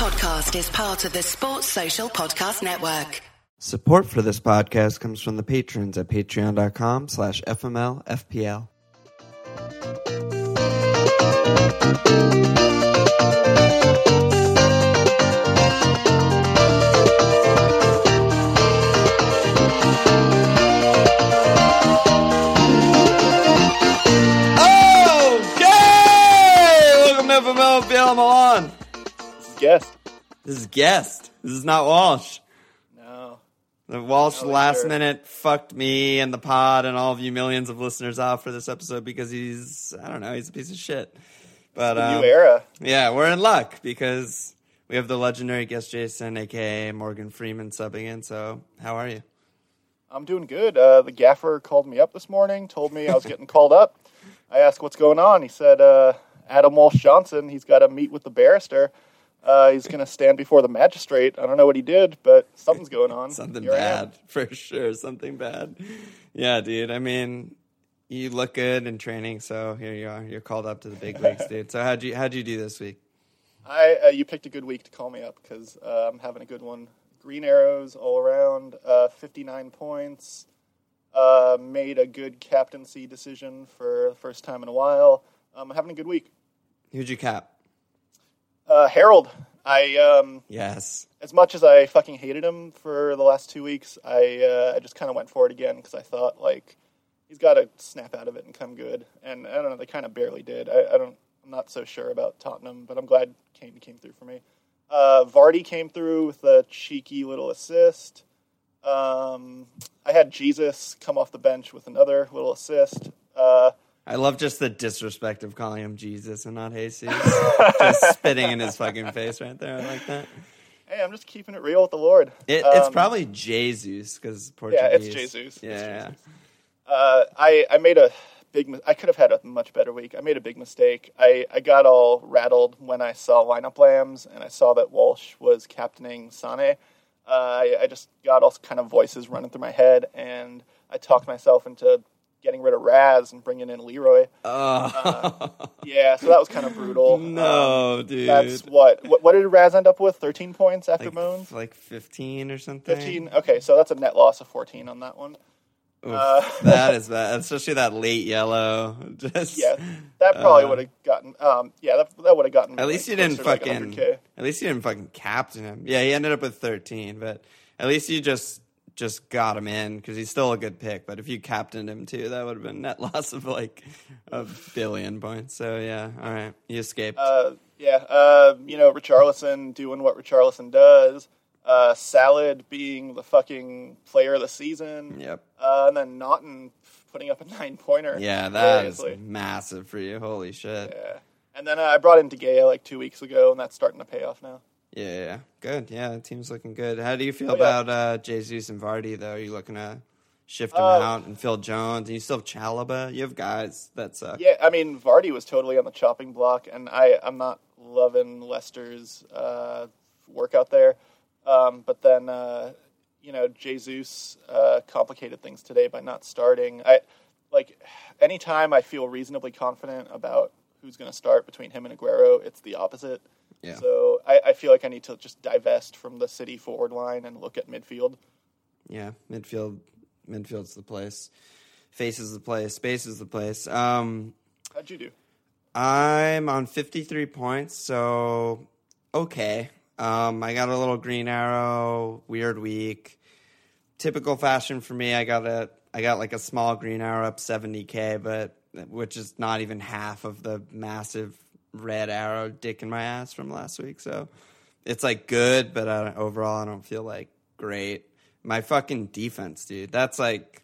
podcast is part of the Sports Social Podcast Network. Support for this podcast comes from the patrons at patreon.com slash fmlfpl. Okay! Welcome to FMLFPL, I'm Milan. Guess. This is guest. This is not Walsh. No. The Walsh No, last sure. minute fucked me and the pod and all of you millions of listeners off for this episode because he's I don't know he's a piece of shit. But um, new era. yeah, we're in luck because we have the legendary guest Jason, aka Morgan Freeman, subbing in. So how are you? I'm doing good. Uh, the gaffer called me up this morning, told me I was getting called up. I asked what's going on. He said, uh, Adam Walsh Johnson, he's got to meet with the barrister. Uh, he's going to stand before the magistrate. I don't know what he did, but something's going on. Something Here bad for sure. Something bad. Yeah, dude. I mean, you look good in training, so here you are. You're called up to the big leagues, dude. So how'd you how'd you do this week? I, uh, you picked a good week to call me up because uh, I'm having a good one. Green arrows all around, uh, 59 points. Uh, made a good captaincy decision for the first time in a while. Um, I'm having a good week. Who'd you cap? Uh, Harold, I um, Yes. as much as I fucking hated him for the last two weeks, I uh, I just kind of went for it again because I thought like he's got to snap out of it and come good, and I don't know they kind of barely did. I, I don't I'm not so sure about Tottenham, but I'm glad Kane came through for me. Uh, Vardy came through with a cheeky little assist. Um, I had Jesus come off the bench with another little assist. Uh, I love just the disrespect of calling him Jesus and not Jesus. just spitting in his fucking face right there. I like that. hey, I'm just keeping it real with the Lord. It, it's Um, probably Jesus because Portuguese. Yeah, it's Jesus. It's Yeah, Jesus. Uh, I I made a big. I could have had a much better week. I made a big mistake. I, I got all rattled when I saw lineup lambs and I saw that Walsh was captaining Sane. Uh, I, I just got all kind of voices running through my head, and I talked myself into getting rid of Raz and bringing in Leroy. Oh Yeah, so that was kind of brutal. Um, no, dude. that's what, what. What did Raz end up with? Thirteen points after like, Moans. like fifteen or something. Fifteen. Okay, so that's a net loss of fourteen on that one. Oof, Uh, that is bad, especially that late yellow. Just Yeah, that probably Uh, would have gotten. Um, yeah, that, that would have gotten. At like, least you didn't fucking. Like at least you didn't fucking captain him. Yeah, he ended up with thirteen, but at least you just just got him in because he's still a good pick. But if you captained him too, that would have been net loss of like a billion points. So yeah, all right, you escaped. Uh, yeah, uh, you know, Richarlison doing what Richarlison does. Uh, Salad being the fucking player of the season. yep. Uh, and then Naughton putting up a nine pointer. Yeah, that is Seriously. massive for you. Holy shit. Yeah. And then uh, I brought in De Gea like two weeks ago, and that's starting to pay off now. Yeah, yeah, yeah. good. Yeah, the team's looking good. How do you feel Oh, yeah. about uh, Jesus and Vardy though? Are you looking to shift them Uh, out and Phil Jones? And you still have Chalobah. You have guys that suck. Yeah, I mean Vardy was totally on the chopping block, and I I'm not loving Leicester's uh, work out there. Um, but then uh, you know Jesus uh, complicated things today by not starting. I like anytime I feel reasonably confident about who's going to start between him and Aguero, it's the opposite. Yeah. So I, I feel like I need to just divest from the City forward line and look at midfield. Yeah, midfield. Midfield's the place. Faces the place. Space is the place. Um, How'd you do? I'm on 53 points, so okay. Um, I got a little green arrow. Weird week. Typical fashion for me. I got a. I got like a small green arrow up 70k, but which is not even half of the massive red arrow dick in my ass from last week. So it's like good, but I overall I don't feel like great. My fucking defense, dude. That's like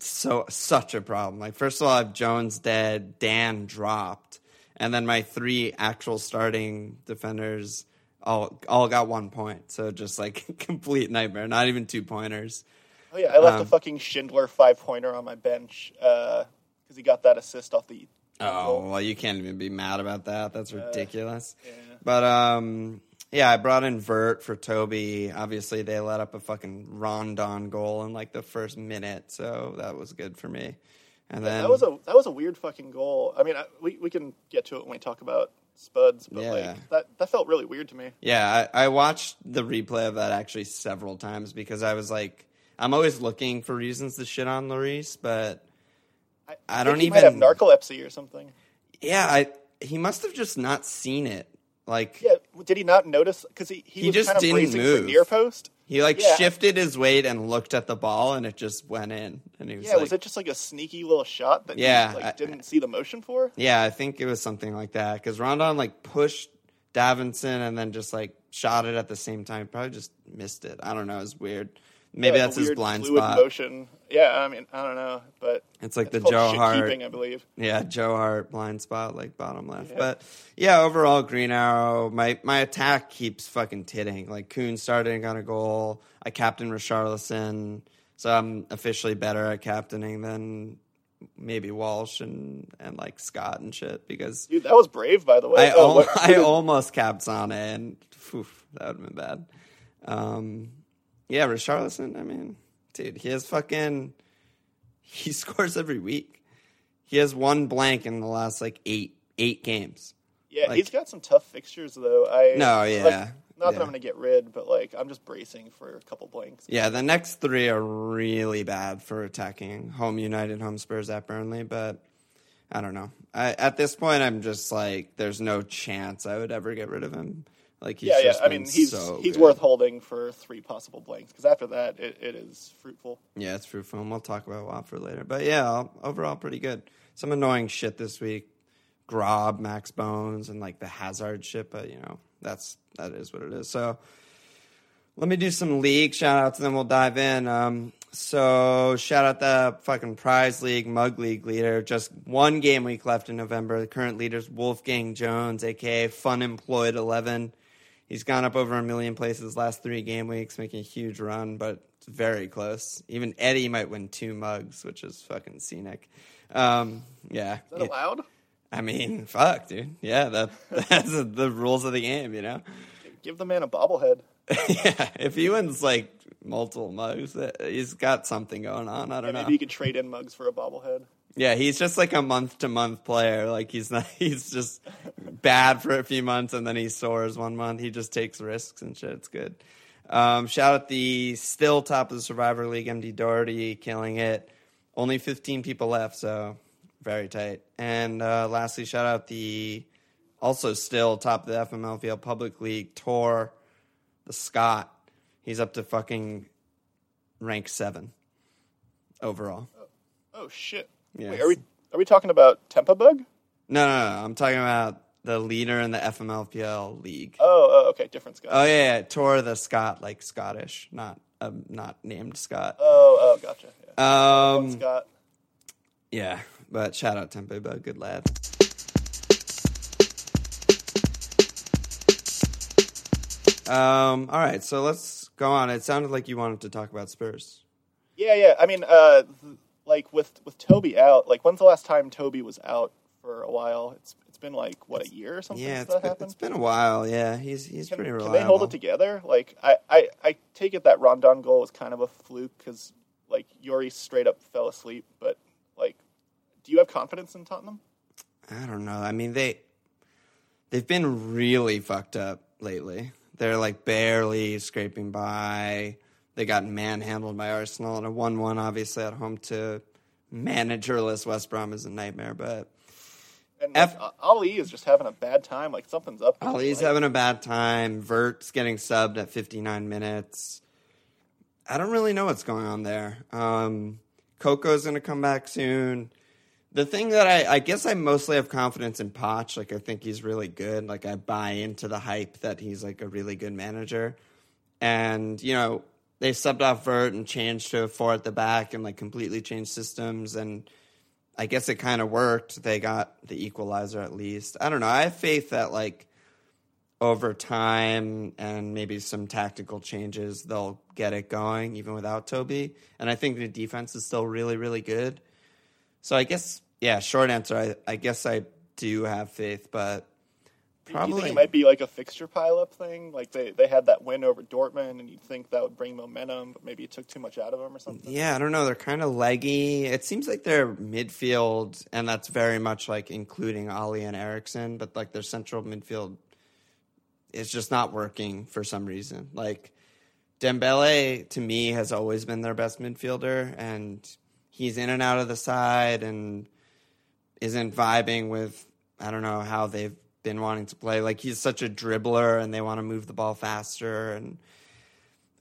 so such a problem. Like first of all, I have Jones dead, Dann dropped, and then my three actual starting defenders all all got one point. So just like complete nightmare. Not even two pointers. Oh yeah, I left Um, a fucking Schindler five pointer on my bench because he got that assist off the. Oh well, you can't even be mad about that. That's ridiculous. yeah. But um, yeah, I brought in Vert for Toby. Obviously, they let up a fucking Rondon goal in like the first minute, so that was good for me. And then That was a that was a weird fucking goal. I mean, I, we we can get to it when we talk about spuds, but Yeah. like that that felt really weird to me. Yeah, I, I watched the replay of that actually several times because I was like, I'm always looking for reasons to shit on Lloris, but I don't think he might have narcolepsy or something. yeah, I he must have just not seen it. Like Yeah, did he not notice? Because he, he, He was just kind of didn't move. near post. he like Yeah. shifted his weight and looked at the ball, and it just went in, and he was Yeah, like, was it just like a sneaky little shot that Yeah, he like, I- didn't see the motion for? Yeah, I think it was something like that because Rondon like pushed Davinson and then just like shot it at the same time. Probably just missed it. I don't know. It's weird. Maybe Yeah, that's his blind spot. motion. Yeah, I mean, I don't know, but It's like the Joe Hart. I believe. Yeah, Joe Hart blind spot, like bottom left. Yeah. But yeah, overall, Green Arrow. My my attack keeps fucking titting. Like Kun starting on a goal. I captain Richarlison, so I'm officially better at captaining than maybe Walsh and and like Scott and shit because Dude, that was brave, by the way. I Oh, al- I almost capped Sane and phew, that would have been bad. Um, yeah, Richarlison. I mean, dude, he has fucking he scores every week. He has one blank in the last like eight eight games. yeah, like- he's got some tough fixtures though. I No, like, yeah, not that. I'm going to get rid, but like I'm just bracing for a couple blanks. Yeah, the next three are really bad for attacking. Home United, home Spurs at Burnley, but I don't know. I, at this point, I'm just like, there's no chance I would ever get rid of him. Like yeah, yeah. I mean, he's so he's good. worth holding for three possible blanks because after that, it, it is fruitful. Yeah, it's fruitful. and We'll talk about Watford later. But yeah, overall pretty good. Some annoying shit this week. Grob, Max Bones, and like the Hazard shit, but you know, that's that is what it is. So let me do some league shout outs and then we'll dive in. Um, so shout out the fucking prize league, mug league leader. Just one game week left in November. The current leader's Wolfgang Jones, aka Fun Employed Eleven. He's gone up over a million places last three game weeks, making a huge run, but it's very close. Even Eddie might win two mugs, which is fucking scenic. Um, yeah. Is that allowed? I mean, fuck, dude. Yeah, that that's the rules of the game, you know. Give the man a bobblehead. yeah, if he wins like multiple mugs, uh, he's got something going on. I don't know. maybe you could trade in mugs for a bobblehead. Yeah, he's just like a month to month player. Like he's not. He's just bad for a few months and then he soars one month. He just takes risks and shit. It's good. Um, shout out the still top of the Survivor League, MD Doherty, killing it. Only 15 people left, so very tight. And uh, lastly, shout out the also still top of the FMLFPL Public League Tor, the Scott. He's up to fucking rank seven overall. Oh shit! Yes. Wait, are we are we talking about Tempa Bug? No, no, no. I'm talking about the leader in the FMLFPL league. Oh, oh, okay, different Scott. Oh yeah, yeah. Tor the Scott, like Scottish, not um, not named Scott. Oh, oh, gotcha. Yeah. Um, Scott. yeah, but shout out Tempe Bug, good lad. Um, all right, so let's go on. It sounded like you wanted to talk about Spurs. Yeah, yeah. I mean, uh, like with with Toby out. Like, when's the last time Toby was out for a while? It's it's been like what a year or something. Yeah, it's that been, it's been a while. Yeah, he's he's Can, pretty reliable. can they hold it together? Like, I, I, I take it that Rondon goal was kind of a fluke because like Yori straight up fell asleep. But like, do you have confidence in Tottenham? I don't know. I mean, they they've been really fucked up lately. They're like barely scraping by. They got manhandled by Arsenal and a one-one, obviously at home to managerless West Brom is a nightmare. But And F- Ali is just having a bad time. Like something's up. Ali's Like, having a bad time. Vert's getting subbed at 59 minutes. I don't really know what's going on there. Um, Coco's going to come back soon. The thing that I, I guess I mostly have confidence in Poch. Like I think he's really good. Like I buy into the hype that he's like a really good manager. And you know they subbed off Vert and changed to a four at the back and like completely changed systems. And I guess it kind of worked. They got the equalizer at least. I don't know. I have faith that like over time and maybe some tactical changes, they'll get it going even without Toby. And I think the defense is still really, really good. So I guess, yeah, short answer, I, I guess I do have faith, but Do you think Probably. it might be like a fixture pileup thing? Like they, they had that win over Dortmund, and you'd think that would bring momentum, but maybe it took too much out of them or something. Yeah, I don't know. They're kind of leggy. It seems like their midfield, and that's very much like including Ali and Eriksen, but like their central midfield is just not working for some reason. Like Dembele, to me, has always been their best midfielder, and he's in and out of the side and isn't vibing with, I don't know, how they've been wanting to play. Like he's such a dribbler, and they want to move the ball faster and.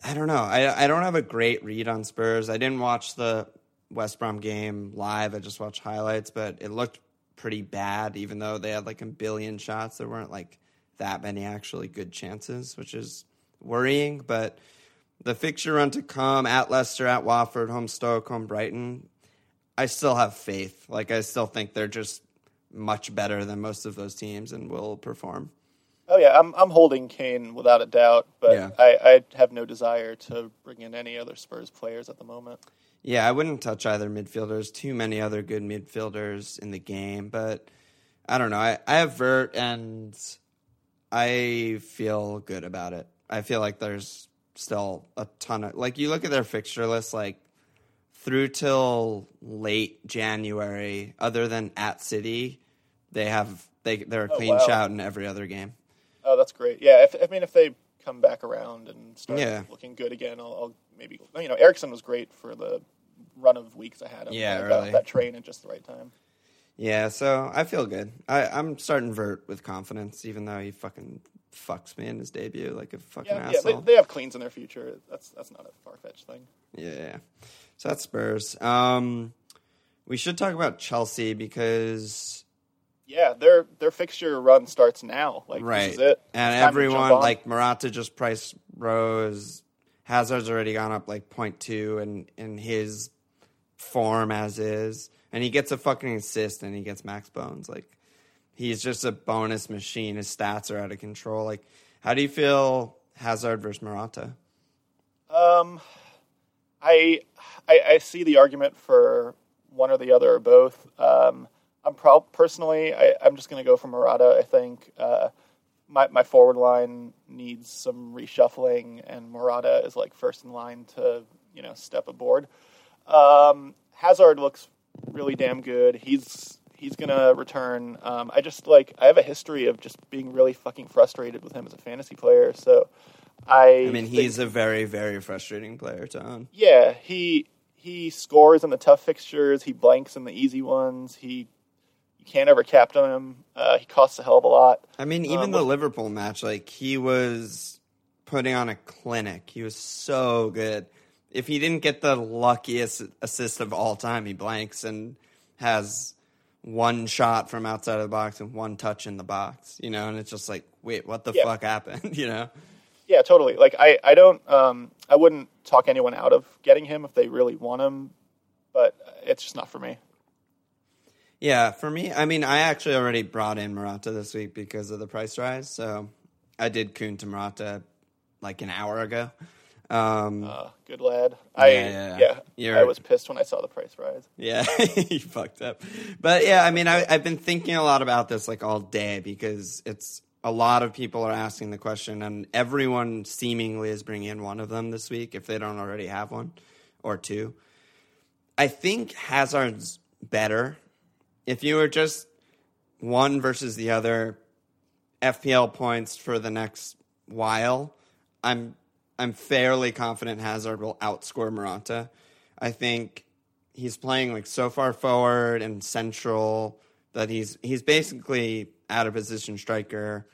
I don't know. I I don't have a great read on Spurs. I didn't watch the West Brom game live. I just watched highlights, but it looked pretty bad. Even though they had like a billion shots, there weren't like that many actually good chances, which is worrying. But the fixture run to come at Leicester, at Watford, home Stoke, home Brighton, I still have faith. Like I still think they're just much better than most of those teams and will perform. Oh yeah, I'm I'm holding Kane without a doubt, but Yeah. I, I have no desire to bring in any other Spurs players at the moment. Yeah, I wouldn't touch either midfielders. Too many other good midfielders in the game, but I don't know. I, I have Vert and I feel good about it. I feel like there's still a ton of like you look at their fixture list like through till late January, other than at City, they have they they're a Oh, clean wow. shout in every other game. Oh, that's great. Yeah, if, I mean if they come back around and start Yeah. looking good again, I'll, I'll maybe you know Eriksen was great for the run of weeks I had him. Yeah, got that train at just the right time. Yeah, so I feel good. I, I'm starting Vert with confidence, even though he fucking fucks me in his debut like a fucking Yeah, yeah, they, they have cleans in their future. That's that's not a far fetched thing. Yeah, yeah. So that's Spurs. Um, we should talk about Chelsea because Yeah, their their fixture run starts now. Like right, this is it. and everyone like Morata just price rose. Hazard's already gone up like 0.2 in in his form as is, and he gets a fucking assist and he gets max bones. Like he's just a bonus machine. His stats are out of control. Like, how do you feel Hazard versus Morata? Um, I, I I see the argument for one or the other or both. Um, I'm proud personally. I, I'm just going to go for Morata. I think uh, my my forward line needs some reshuffling, and Morata is like first in line to you know step aboard. Um, Hazard looks really damn good. He's he's gonna return. Um, I just like I have a history of just being really fucking frustrated with him as a fantasy player. So I I mean, think- he's a very, very frustrating player to own. yeah, he he scores in the tough fixtures. He blanks in the easy ones. He you can't ever captain him. Uh, he costs a hell of a lot. I mean, even Um, the Liverpool match, like he was putting on a clinic. He was so good. If he didn't get the luckiest assist of all time, he blanks and has one shot from outside of the box and one touch in the box. You know, and it's just like, wait, what the Yeah. fuck happened? you know? Yeah, totally. Like I I don't um I wouldn't talk anyone out of getting him if they really want him, but it's just not for me. Yeah, for me, I mean, I actually already brought in Morata this week because of the price rise. So I did Kun to Morata like an hour ago. Um, Uh, good lad. I Yeah, yeah, yeah, yeah. I was pissed when I saw the price rise. Yeah, you fucked up. But yeah, I mean, I, I've been thinking a lot about this like all day because it's a lot of people are asking the question, and everyone seemingly is bringing in one of them this week if they don't already have one or two. I think Hazard's better. If you were just one versus the other, FPL points for the next while, I'm I'm fairly confident Hazard will outscore Morata. I think he's playing like so far forward and central that he's he's basically out of position striker.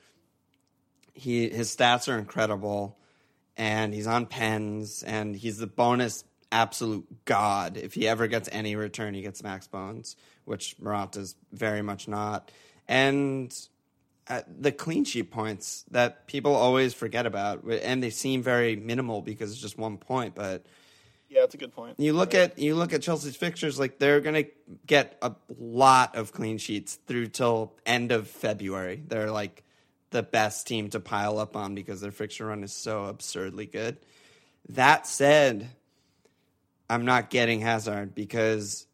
He his stats are incredible, and he's on pens, and he's the bonus absolute god. If he ever gets any return, he gets max bones, which Morata's very much not. And uh, the clean sheet points that people always forget about, and they seem very minimal because it's just one point, but Yeah, that's a good point. you look at you look at Chelsea's fixtures, like they're gonna get a lot of clean sheets through till end of February. They're like the best team to pile up on because their fixture run is so absurdly good. That said, I'm not getting Hazard because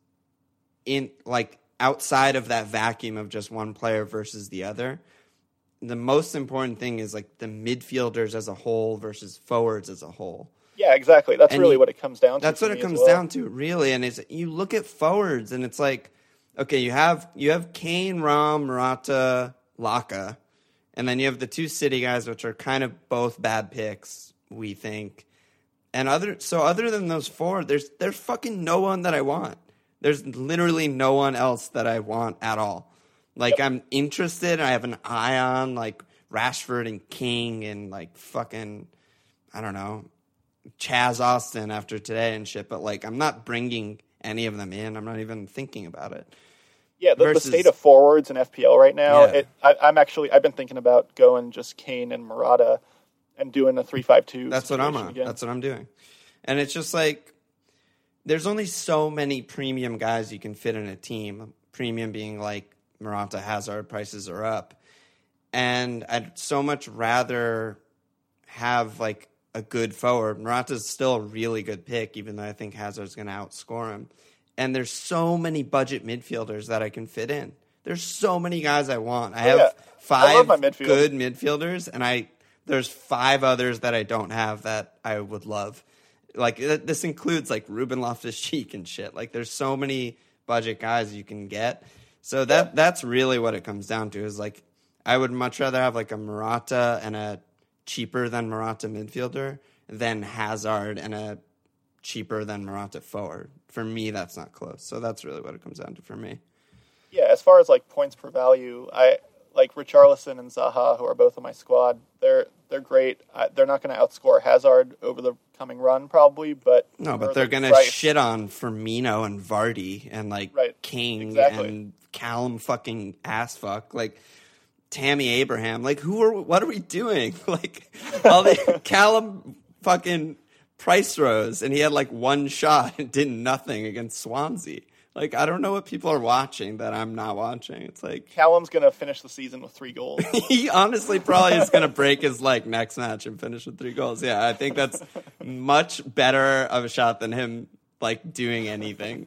in like outside of that vacuum of just one player versus the other, the most important thing is like the midfielders as a whole versus forwards as a whole. Yeah, exactly. That's And really you- what it comes down to. That's what it comes well. down to, really. And it's you look at forwards, and it's like, okay, you have you have Kane, Ram, Morata, Laka, and then you have the two City guys, which are kind of both bad picks, we think. And other so other than those four, there's there's fucking no one that I want. There's literally no one else that I want at all. Like I'm interested. I have an eye on like Rashford and King and like fucking I don't know Chaz Austin after today and shit. But like I'm not bringing any of them in. I'm not even thinking about it. Yeah, the, versus- the state of forwards in FPL right now. Yeah. It, I, I'm actually I've been thinking about going just Kane and Morata and doing a three five two. That's what I'm on. That's what I'm doing. And it's just like there's only so many premium guys you can fit in a team. Premium being like Morata, Hazard prices are up. And I'd so much rather have like a good forward. Morata's still a really good pick, even though I think Hazard's going to outscore him. And there's so many budget midfielders that I can fit in. There's so many guys I want. I oh, have Oh, yeah. Five my midfield. good midfielders, and I there's five others that I don't have that I would love. Like this includes like Ruben Loftus Cheek and shit. Like there's so many budget guys you can get. So that that's really what it comes down to. Is like I would much rather have like a Morata and a cheaper than Morata midfielder than Hazard and a cheaper than Morata forward. For me, that's not close. So that's really what it comes down to for me. Yeah, as far as like points per value, I like Richarlison and Zaha, who are both on my squad. They're they're great. I, they're not going to outscore Hazard over the coming run, probably, but No, but they're the gonna shit on Firmino and Vardy and like Right. King Exactly. and Callum fucking ass fuck like Tammy Abraham. Like who are what are we doing? Like all the Callum fucking price rose and he had like one shot and did nothing against Swansea. Like I don't know what people are watching that I'm not watching. It's like Callum's to finish the season with three goals. he honestly probably is to break his like next match and finish with three goals. Yeah, I think that's much better of a shot than him like doing anything.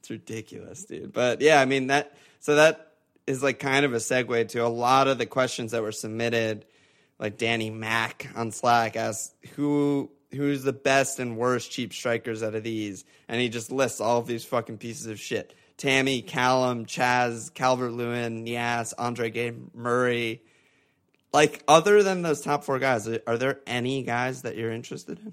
It's ridiculous, dude. But yeah, I mean that. So that is like kind of a segue to a lot of the questions that were submitted. Like Danny Mack on Slack asked who who's the best and worst cheap strikers out of these, and he just lists all of these fucking pieces of shit. Tammy, Callum, Chaz, Calvert Lewin, Niasse, Andre Gray Murray. Like, other than those top four guys, are there any guys that you're interested in?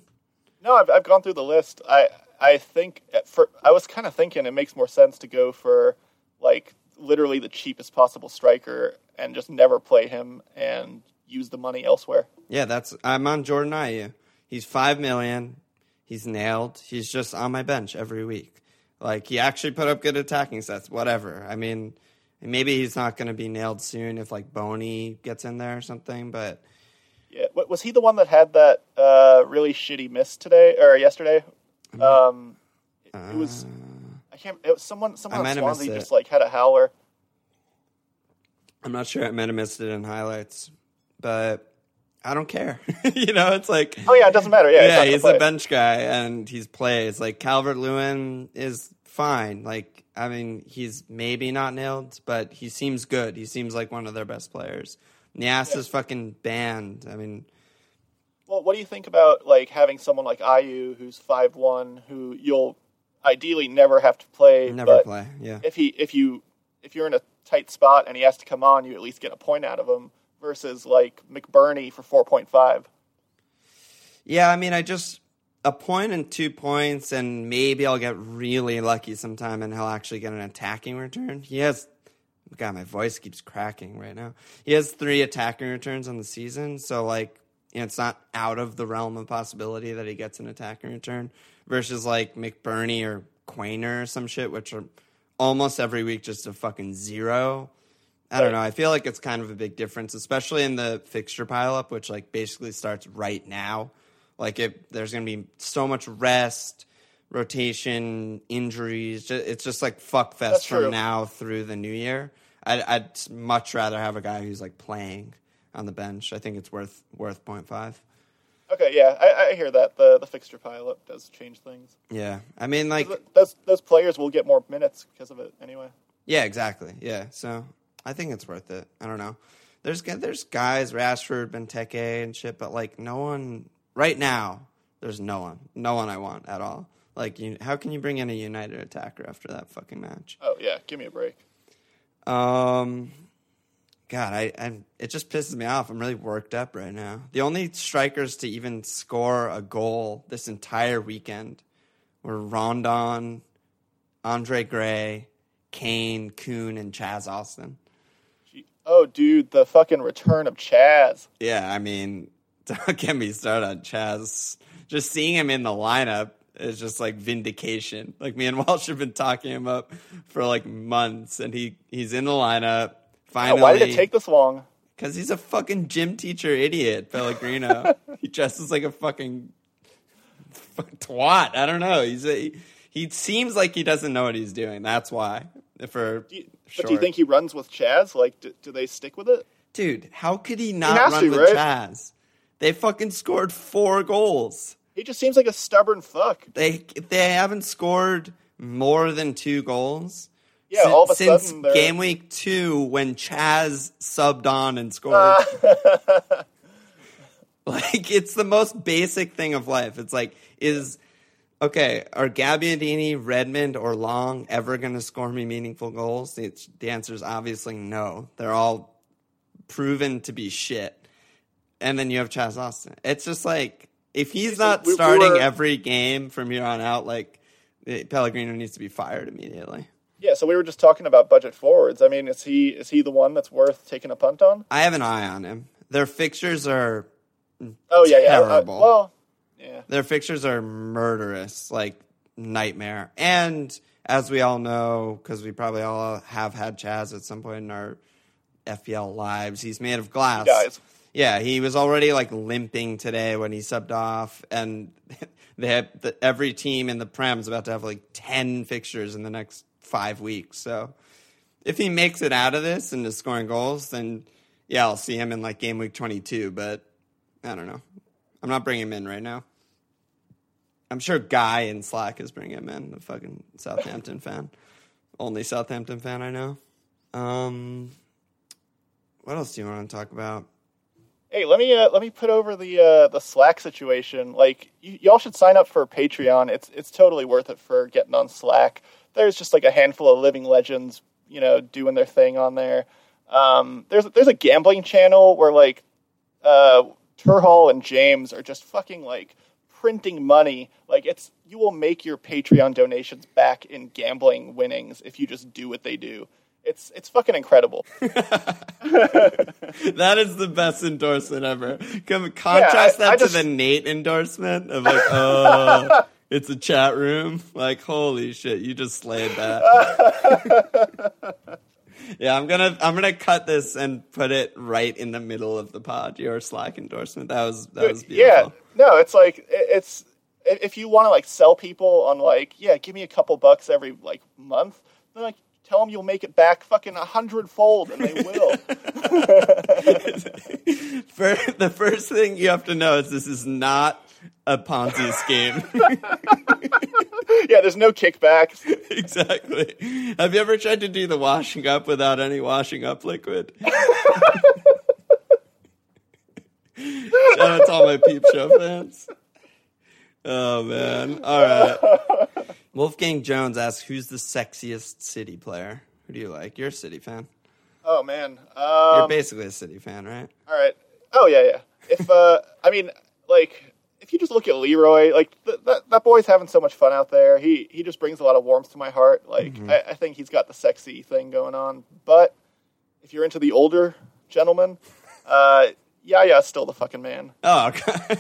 No, I've, I've gone through the list. I I think for I was kind of thinking it makes more sense to go for like literally the cheapest possible striker and just never play him and use the money elsewhere. Yeah, that's I'm on Jordan Ayew. He's five million. He's nailed. He's just on my bench every week. Like he actually put up good attacking sets. Whatever. I mean, maybe he's not going to be nailed soon if like Bony gets in there or something. But Yeah, was he the one that had that uh, really shitty miss today or yesterday? Um, it was I can't. It was someone someone I on Swansea just like had a howler. I'm not sure. I might have missed it in highlights, but I don't care. you know, it's like Oh yeah, it doesn't matter. Yeah, yeah, he's, he's a bench guy and he's plays. Like Calvert Lewin is fine. Like I mean, he's maybe not nailed, but he seems good. He seems like one of their best players. Niasse is fucking banned. I mean, Well, what do you think about like having someone like Ayew, who's five one, who you'll ideally never have to play? never but play. Yeah. If he, if you, if you're in a tight spot and he has to come on, you at least get a point out of him. Versus like McBurnie for four point five. Yeah, I mean, I just a point and two points, and maybe I'll get really lucky sometime, and he'll actually get an attacking return. He has, God, my voice keeps cracking right now. He has three attacking returns on the season, so like, you know, it's not out of the realm of possibility that he gets an attacking return. Versus like McBurnie or Quaner or some shit, which are almost every week just a fucking zero. I don't know. I feel like it's kind of a big difference, especially in the fixture pileup, which like basically starts right now. Like it, there's going to be so much rest, rotation, injuries. Ju- It's just like fuck fest That's from true. now through the new year. I'd, I'd much rather have a guy who's like playing on the bench. I think it's worth worth point five. Okay, yeah, I, I hear that the the fixture pileup does change things. Yeah, I mean like Those those players will get more minutes because of it anyway. Yeah, exactly. Yeah. So I think it's worth it. I don't know. there's there's guys Rashford, Benteke, and shit, but like no one right now. There's no one, no one I want at all. Like, you, how can you bring in a United attacker after that fucking match? Oh yeah, give me a break. Um, God, I, I it just pisses me off. I'm really worked up right now. The only strikers to even score a goal this entire weekend were Rondon, Andre Gray, Kane, Kun, and Chaz Austin. Oh, dude, the fucking return of Chaz. Yeah, I mean, don't get me started on Chaz. Just seeing him in the lineup is just like vindication. Like me and Walsh have been talking him up for like months, and he he's in the lineup. Yeah, Finally, why did it take this long? Because he's a fucking gym teacher idiot, Pellegrino. he dresses like a fucking fuck twat. I don't know. He's a, he seems like he doesn't know what he's doing. That's why. For Do you, sure. But do you think he runs with Chaz? Like, do, do they stick with it? dude, how could he not has run to, with right? Chaz? They fucking scored four goals. He just seems like a stubborn fuck. They they haven't scored more than two goals. Yeah, si- all of a since sudden they're- game week two when Chaz subbed on and scored. Uh. like it's the most basic thing of life. It's like is okay. Are Gabbiadini, Redmond, or Long ever going to score me meaningful goals? It's, the answer is obviously no. They're all proven to be shit. And then you have Chaz Austin. It's just like if he's not we- starting every game from here on out, like Pellegrino needs to be fired immediately. Yeah, so we were just talking about budget forwards. I mean, is he is he the one that's worth taking a punt on? I have an eye on him. Their fixtures are Oh yeah, yeah. uh, Terrible. well, yeah. their fixtures are murderous, like nightmare. And as we all know, because we probably all have had Chaz at some point in our FPL lives, he's made of glass. Guys. Yeah, he was already like limping today when he subbed off, and they had the, every team in the Prem is about to have like ten fixtures in the next five weeks. So if he makes it out of this and is scoring goals, then yeah, I'll see him in like game week twenty two. But I don't know. I'm not bringing him in right now. I'm sure Guy in Slack is bringing him in, the fucking Southampton fan. Only Southampton fan I know. Um, what else do you want to talk about? Hey, let me uh, let me put over the uh, the Slack situation. Like, y- y'all should sign up for Patreon. It's it's totally worth it for getting on Slack. There's just like a handful of living legends, you know, doing their thing on there. Um, there's there's a gambling channel where like uh, Turhall and James are just fucking like printing money. Like it's you will make your Patreon donations back in gambling winnings if you just do what they do. It's it's fucking incredible. That is the best endorsement ever. Come contrast I- I that just- to the Nate endorsement of like, oh, it's a chat room. Like, holy shit, you just slayed that. yeah, I'm gonna I'm gonna cut this and put it right in the middle of the pod. Your Slack endorsement. That was that was beautiful. yeah no it's like it- it's if if you want to like sell people on like yeah give me a couple bucks every like month then like tell them you'll make it back fucking a hundredfold and they will For, the first thing you have to know is this is not a Ponzi scheme. yeah there's no kickback. exactly. Have you ever tried to do the washing up without any washing up liquid? Shout out to all my peep show fans. Oh man. All right. Wolfgang Jones asks who's the sexiest city player? Who do you like? You're a city fan. oh man You're um, basically a city fan, right? all right oh yeah yeah if uh i mean like if you just look at leroy like th- that, that boy's having so much fun out there he he just brings a lot of warmth to my heart like Mm-hmm. I, I think he's got the sexy thing going on but if you're into the older gentleman uh yeah yeah still the fucking man Oh, okay.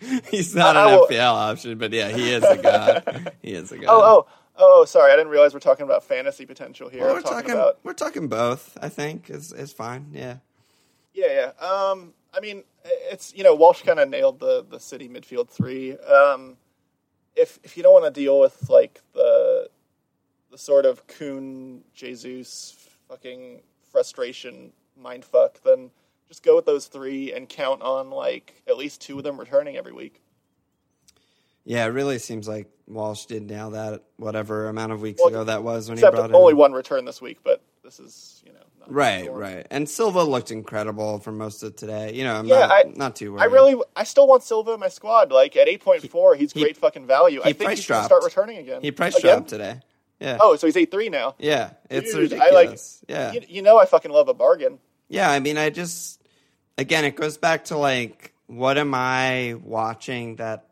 He's not an will- FPL option, but yeah, he is a god. He is a god. oh oh oh sorry i didn't realize we're talking about fantasy potential here Well, we're talking. about We're talking both. I think is is fine. Yeah. Yeah, yeah. Um, I mean, it's you know Walsh kind of nailed the the city midfield three. Um, if if you don't want to deal with like the the sort of Kun Jesus fucking frustration mindfuck, then just go with those three and count on like at least two of them returning every week. Yeah, it really seems like Walsh did nail that. Whatever amount of weeks Well, ago that was when he brought only in. one return this week, but this is you know Right, right. And Silva looked incredible for most of today. You know, I'm Yeah, not, I- not too worried. I really, I still want Silva in my squad. Like at eight point four, he's he- great fucking value. I think he's gonna start returning again. he price again? dropped today. Yeah. Oh, so he's eight three now. yeah. It's Dude, ridiculous. I like. yeah. You, you know, I fucking love a bargain. Yeah, I mean, I just again, it goes back to like, what am I watching that,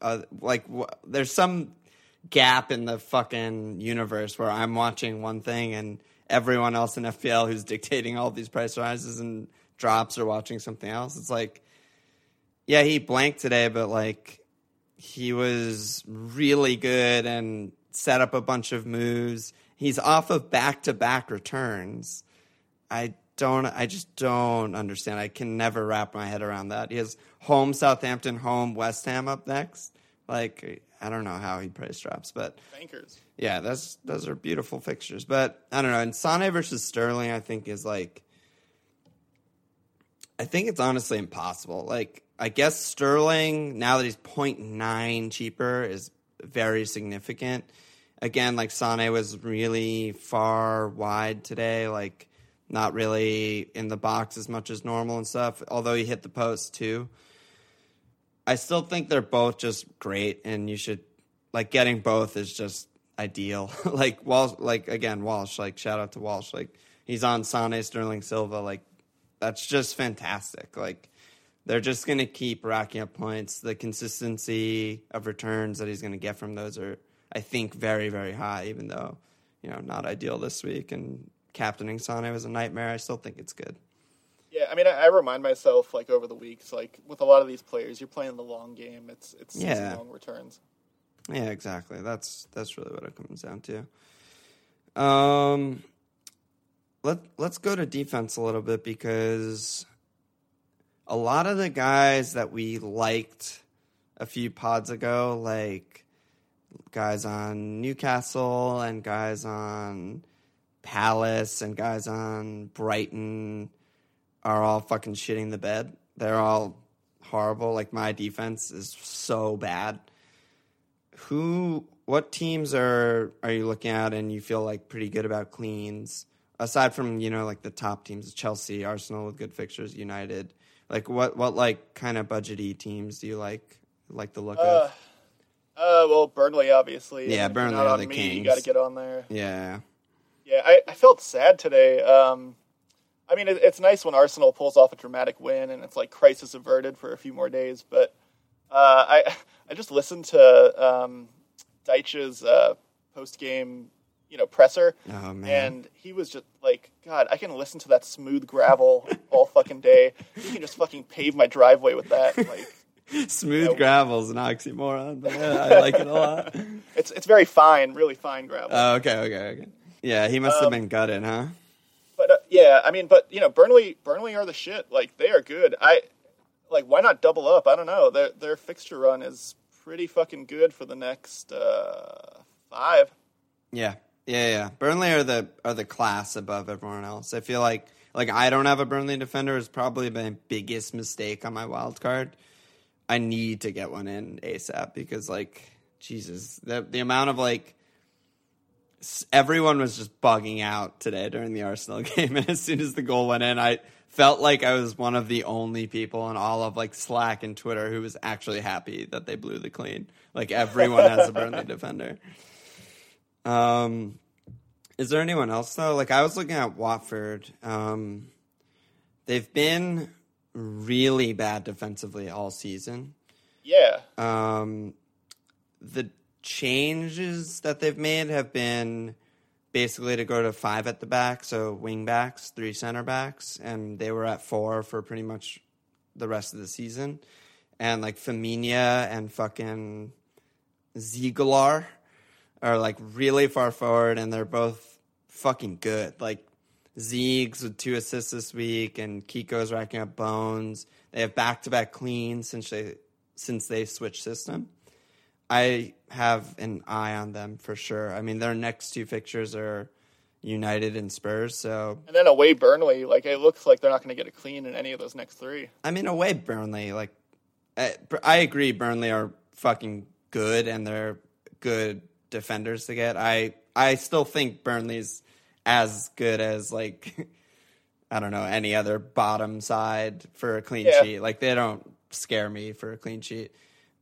uh, like, wh- there's some gap in the fucking universe where I'm watching one thing and everyone else in FPL who's dictating all these price rises and drops are watching something else. It's like, yeah, he blanked today, but like, he was really good and set up a bunch of moves. He's off of back to back returns. I don't. I just don't understand. I can never wrap my head around that. He has home Southampton, home West Ham up next. Like I don't know how he price drops, but Bankers. yeah, that's those are beautiful fixtures. But I don't know. And Sane versus Sterling, I think is like. I think it's honestly impossible. Like I guess Sterling now that he's 0.9 cheaper is very significant. Again, like Sane was really far wide today. Like not really in the box as much as normal and stuff. Although he hit the post too. I still think they're both just great, and you should like getting both is just ideal. like Walsh, like again Walsh, like shout out to Walsh, like he's on Sane, Sterling, Silva, like that's just fantastic. Like they're just gonna keep racking up points. The consistency of returns that he's gonna get from those are, I think, very very high. Even though you know not ideal this week, and captaining Sane was a nightmare. I still think it's good. Yeah, I mean, I, I remind myself like over the weeks, like with a lot of these players, you're playing the long game. It's it's Yeah. long returns. Yeah, exactly. That's that's really what it comes down to. Um, let let's go to defense a little bit because a lot of the guys that we liked a few pods ago, like guys on Newcastle and guys on Palace and guys on Brighton, are all fucking shitting the bed. They're all horrible. Like my defense is so bad who what teams are are you looking at and you feel like pretty good about cleans aside from you know like the top teams chelsea arsenal with good fixtures united like what what like kind of budgety teams do you like like the look Uh, of uh, well, Burnley obviously. Yeah, and if you're Burnley are the me, kings. You got to get on there. yeah Yeah, I, I felt sad today. Um, I mean, it, it's nice when Arsenal pulls off a dramatic win and it's like crisis averted for a few more days. But uh, I I just listened to um, Dyche's uh, post game, you know, presser, oh man and he was just like, God, I can listen to that smooth gravel all fucking day. You can just fucking pave my driveway with that. Like, smooth Yeah. gravel's an oxymoron but yeah i like it a lot it's it's very fine, really fine gravel. oh, okay okay okay yeah he must have Um, been gutted huh But uh, yeah, I mean, but you know, Burnley, Burnley are the shit. Like they are good. I like why not double up? I don't know. Their their fixture run is pretty fucking good for the next uh, five. Yeah, yeah, yeah. Burnley are the are the class above everyone else. I feel like like I don't have a Burnley defender is probably my biggest mistake on my wild card. I need to get one in ASAP because like Jesus, the the amount of like everyone was just bugging out today during the Arsenal game, and as soon as the goal went in, I felt like I was one of the only people on all of like Slack and Twitter who was actually happy that they blew the clean. Like everyone has a Burnley defender. Um, is there anyone else though? Like I was looking at Watford. Um, they've been really bad defensively all season. Yeah, Um, the changes that they've made have been basically to go to five at the back, so wing backs, three center backs, and they were at four for pretty much the rest of the season. And like Femenia and fucking Zeegelaar are like really far forward, and they're both fucking good. Like Zeegs with two assists this week, and Kiko's racking up bones. They have back to back cleans since they since they switched system. I have an eye on them for sure. I mean, their next two fixtures are United and Spurs, so and then away Burnley. Like it looks like they're not going to get a clean in any of those next three. I mean, away Burnley, like I, I agree, Burnley are fucking good and they're good defenders to get. I I still think Burnley's as good as like I don't know any other bottom side for a clean Yeah. sheet. Like they don't scare me for a clean sheet.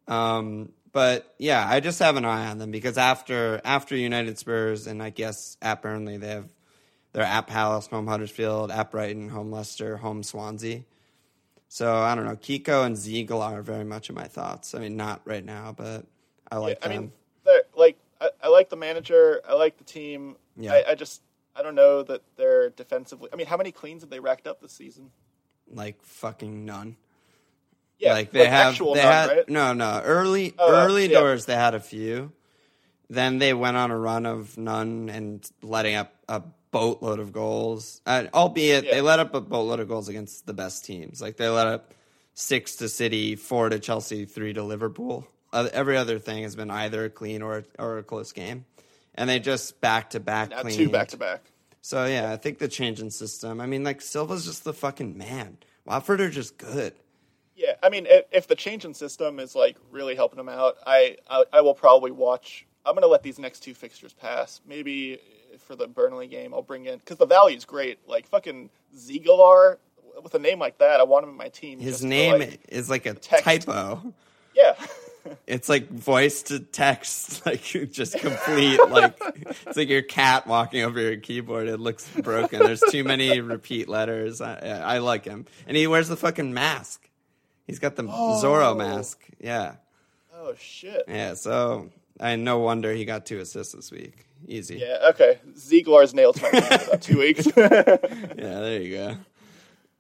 Um, but yeah, I just have an eye on them because after after United Spurs and I guess at Burnley they have they're at Palace, home Huddersfield, at Brighton, home Leicester, home Swansea. So I don't know. Kiko and Zeegelaar are very much in my thoughts. I mean, not right now, but I like I them. mean, like I, I like the manager. I like the team. Yeah. I, I just I don't know that they're defensively. I mean, how many cleans have they racked up this season? like fucking none. Yeah, like they have actual they none, had right? no no early Oh, early yeah. doors they had a few. Then they went on a run of none and letting up a boatload of goals. Uh, albeit Yeah. they let up a boatload of goals against the best teams. Like they let up six to City, four to Chelsea, three to Liverpool. Uh, every other thing has been either a clean or or a close game, and they just back to back clean two back to back. So yeah, I think the change in system. I mean, like Silva's just the fucking man. Watford are just good. Yeah, I mean, if, if the change in system is like really helping them out, I I, I will probably watch. I'm gonna let these next two fixtures pass. Maybe for the Burnley game, I'll bring in because the value's great. Like fucking Zeegelaar with a name like that, I want him in my team. His name like- is like a text. typo. yeah. It's like voice to text, like just complete. like it's like your cat walking over your keyboard. It looks broken. There's too many repeat letters. I, I like him, and he wears the fucking mask. He's got the Zorro mask. Yeah, oh shit. yeah. So I no wonder he got two assists this week. Easy. Yeah. Okay. Zeegelaar's nailed about two weeks. Yeah, there you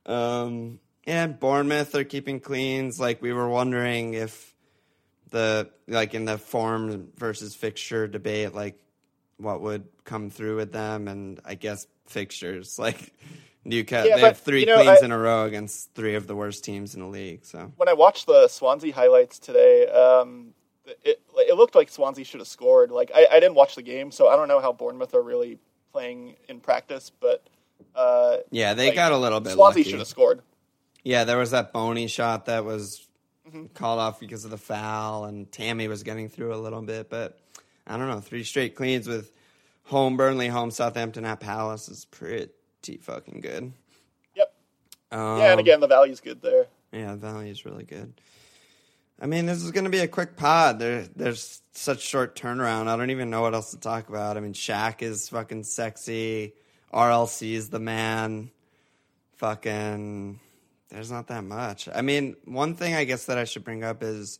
go. Um, and Bournemouth are keeping cleans. Like we were wondering if the like in the form versus fixture debate, like what would come through with them, and I guess fixtures like Newcastle. Yeah, they have three you know, cleans I- in a row against three of the worst teams in the league. So when I watched the Swansea highlights today, um, it it looked like Swansea should have scored. Like I, I didn't watch the game, so I don't know how Bournemouth are really playing in practice, but uh, yeah, they like, got a little bit Swansea should have scored. Yeah, there was that Bony shot that was Mm-hmm. called off because of the foul, and Tammy was getting through a little bit. But I don't know, three straight cleans with home Burnley, home Southampton at Palace is pretty fucking good. Yep. Um, Yeah, and again, the value's good there. yeah, the value is really good. I mean, this is going to be a quick pod. There, there's such short turnaround. I don't even know what else to talk about. I mean, Shaq is fucking sexy. RLC is the man. Fucking, there's not that much. I mean, one thing I guess that I should bring up is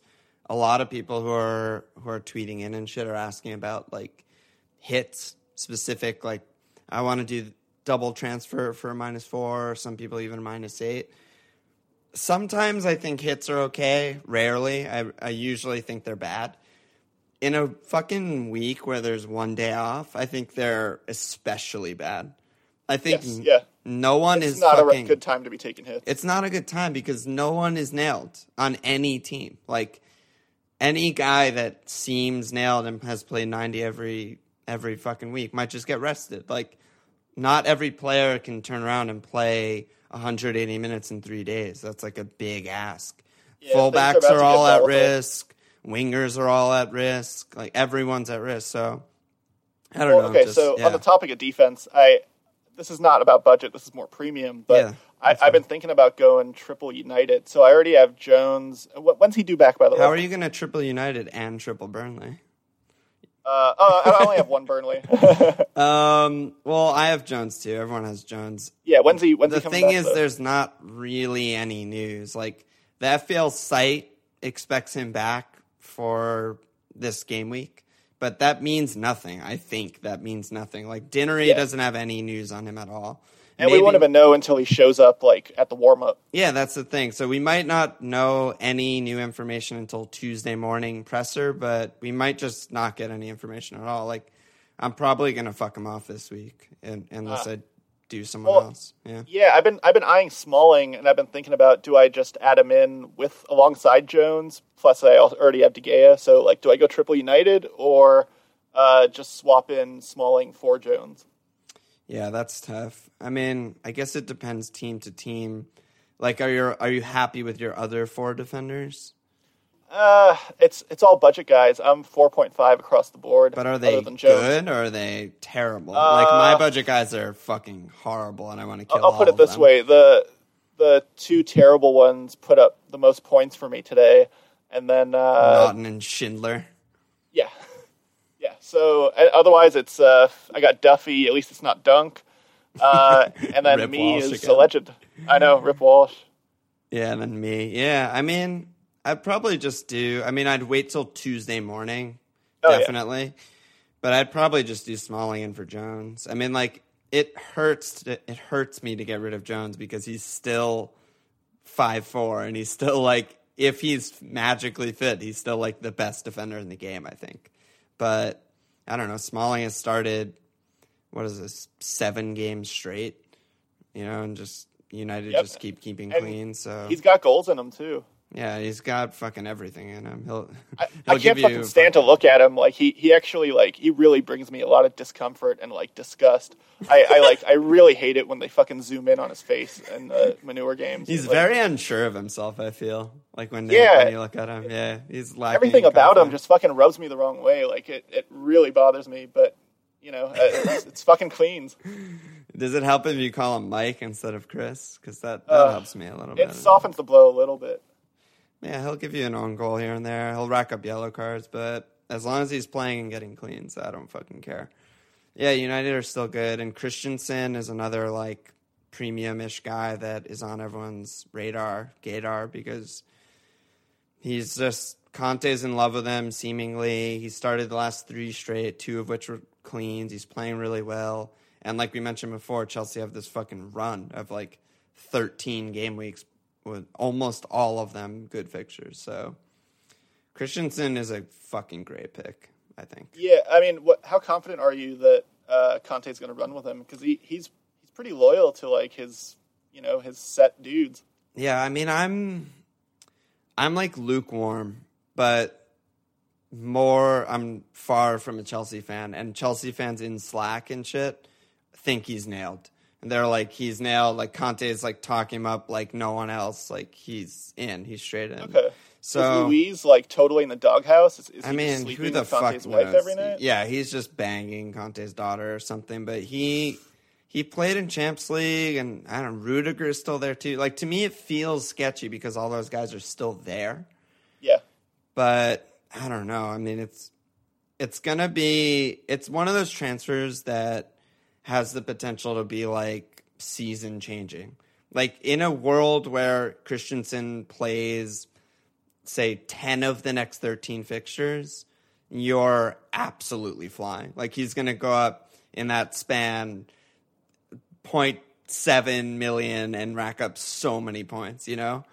a lot of people who are who are tweeting in and shit are asking about like hits specific. Like, I want to do double transfer for a minus four. Some people even minus eight sometimes I think hits are okay. Rarely, I I usually think they're bad. In a fucking week where there's one day off, I think they're especially bad. I think Yes, yeah. no one It's is not a good time to be taking hits. It's not a good time because no one is nailed on any team. Like any guy that seems nailed and has played 90 every every fucking week might just get rested. Like not every player can turn around and play 180 minutes in 3 days. That's like a big ask. Yeah, Fullbacks are all at risk. Wingers are all at risk. Like everyone's at risk. So I don't Well, know. okay, just- so yeah. on the topic of defense, I this is not about budget. This is more premium. But Yeah, I, I've been thinking about going triple United. So I already have Jones. When's he due back? By the How way, How are you going to triple United and triple Burnley? Uh, oh, I only have one Burnley. Um. Well, I have Jones too. Everyone has Jones. yeah, when's he? When's the he coming thing back, is, though? there's not really any news. Like the FPL site expects him back for this game week, but that means nothing. I think that means nothing. Like Dinnery Yeah. doesn't have any news on him at all. And we won't even know until he shows up like at the warm up. Yeah, that's the thing. So we might not know any new information until Tuesday morning presser, but we might just not get any information at all. Like I'm probably gonna fuck him off this week, and, unless I do someone Uh, well, else. Yeah. Yeah, I've been I've been eyeing Smalling, and I've been thinking about do I just add him in with alongside Jones? Plus, I already have De Gea, so like, do I go triple United or uh, just swap in Smalling for Jones? Yeah, that's tough. I mean, I guess it depends team to team. Like, are you are you happy with your other four defenders? Uh, it's it's all budget guys. I'm 4.5 across the board. But are they other than good or are they terrible? like my budget guys are fucking horrible, and I want to kill. Uh, I'll put it this them. way: the the two terrible ones put up the most points for me today, and then uh, Naughton and Schindler. yeah. So uh, otherwise, it's uh, I got Duffy. At least it's not Dunk. Uh, and then me Walsh is again. a legend. I know Rip Walsh. Yeah, and then me. Yeah, I mean, I'd probably just do. I mean, I'd wait till Tuesday morning, Oh, yeah. definitely. But I'd probably just do Smalling in for Jones. I mean, like it hurts. To, it hurts me to get rid of Jones because he's still five four, and he's still like, if he's magically fit, he's still like the best defender in the game. I think. But I don't know. Smalling has started. What is this? Seven games straight. You know, and just United Yep. just keep keeping And clean. So He's got goals in him too. Yeah, he's got fucking everything in him. He'll. I, he'll I can't give fucking you stand to look at him. Like he, he actually like he really brings me a lot of discomfort and like disgust. I, I like I really hate it when they fucking zoom in on his face in the manure games. He's Like, very unsure of himself. I feel like when, they, Yeah. when you look at him, yeah, he's lacking everything about him just fucking rubs me the wrong way. Like it, it really bothers me. But you know, uh, it's, it's fucking cleans. Does it help if you call him Mike instead of Chris? Because that, that Uh, helps me a little It bit. It softens the blow a little bit. Yeah, he'll give you an own goal here and there. He'll rack up yellow cards, but as long as he's playing and getting cleans, I don't fucking care. Yeah, United are still good, and Christensen is another like premium-ish guy that is on everyone's radar, Gator, because he's just Conte's in love with him. Seemingly, he started the last three straight, two of which were cleans. He's playing really well, and like we mentioned before, Chelsea have this fucking run of like thirteen game weeks with almost all of them good fixtures. So Christensen is a fucking great pick, I think. Yeah, I mean, what? How confident are you that uh, Conte's going to run with him? Because he, he's he's pretty loyal to like his you know his set dudes. Yeah, I mean, I'm I'm like lukewarm, but more I'm far from a Chelsea fan, and Chelsea fans in Slack and shit think he's nailed. And they're like, he's nailed. Like Conte's like talking him up like no one else. Like he's in. He's straight in. Okay. So is Luiz like totally in the doghouse? Is, is he I mean, just who the fuck knows? wife every night? Yeah, he's just banging Conte's daughter or something. But he he played in Champs League, and I don't. know, Rudiger is still there too. Like to me, it feels sketchy because all those guys are still there. Yeah. But I don't know. I mean, it's it's gonna be it's one of those transfers that has the potential to be like season changing. Like in a world where Christensen plays say 10 of the next 13 fixtures, you're absolutely flying. Like he's going to go up in that span 0.7 million and rack up so many points, you know?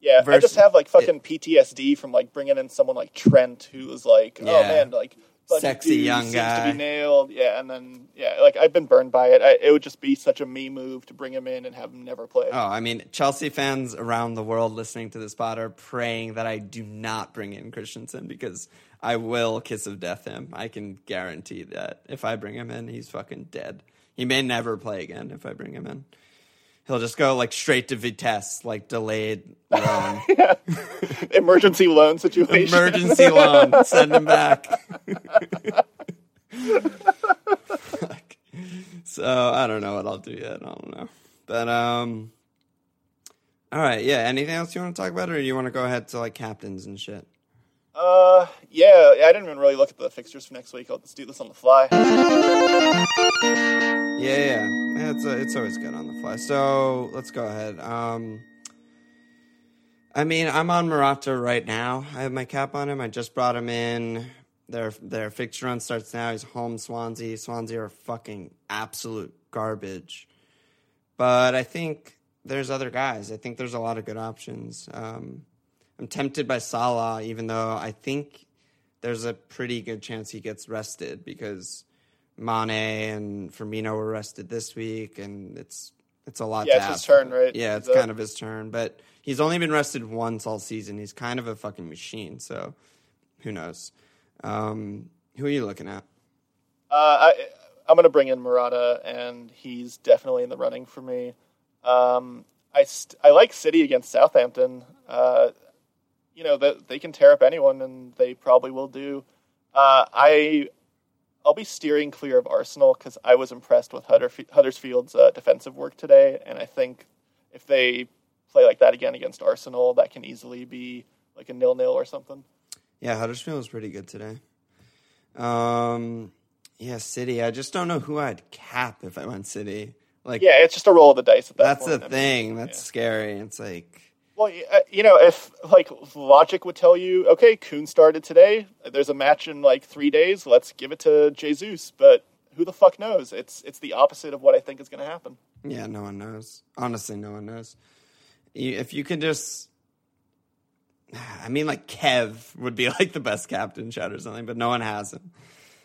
Yeah, I just have like fucking PTSD from like bringing in someone like Trent, who was like, oh man, like Sexy young seems guy. to be nailed. Yeah, and then yeah, like I've been burned by it. I, it would just be such a me move to bring him in and have him never play. Oh, I mean, Chelsea fans around the world listening to this pod are praying that I do not bring in Christensen because I will kiss of death him. I can guarantee that if I bring him in, he's fucking dead. He may never play again if I bring him in. He'll just go like straight to Vitesse, like delayed loan, Emergency loan situation. emergency loan. Send him back. So I don't know what I'll do yet. I don't know, but um. All right, yeah. Anything else you want to talk about, or you want to go ahead to like captains and shit? Uh, yeah, I didn't even really look at the fixtures for next week. I'll just do this on the fly. Yeah, yeah, yeah. It's it's always good on the fly. So let's go ahead. Um, I mean, I'm on Morata right now. I have my cap on him. I just brought him in. Their their fixture run starts now. He's home Swansea. Swansea are fucking absolute garbage. But I think there's other guys. I think there's a lot of good options. Um, I'm tempted by Salah, even though I think there's a pretty good chance he gets rested because Mane and Firmino were rested this week, and it's it's a lot. Yeah, to it's his turn, right? Yeah, it's up. kind of his turn, but he's only been rested once all season. He's kind of a fucking machine, so who knows? Um, who are you looking at? Uh, I, I'm going to bring in Morata, and he's definitely in the running for me. Um, I, st- I like City against Southampton. Uh, you know that they can tear up anyone, and they probably will do. Uh, I I'll be steering clear of Arsenal because I was impressed with Huddersfield's uh, defensive work today, and I think if they play like that again against Arsenal, that can easily be like a nil nil or something. Yeah, Huddersfield was pretty good today. Um, yeah, City. I just don't know who I'd cap if I went City. Like, Yeah, it's just a roll of the dice at that that's point. the I mean, thing. That's yeah. scary. It's like, Well, uh, you know, if like logic would tell you, okay, Kun started today. There's a match in like three days. Let's give it to Jesus. But who the fuck knows? It's it's the opposite of what I think is going to happen. yeah, no one knows. Honestly, no one knows. If you could just, I mean, like Kev would be like the best captain shot or something, but no one has him.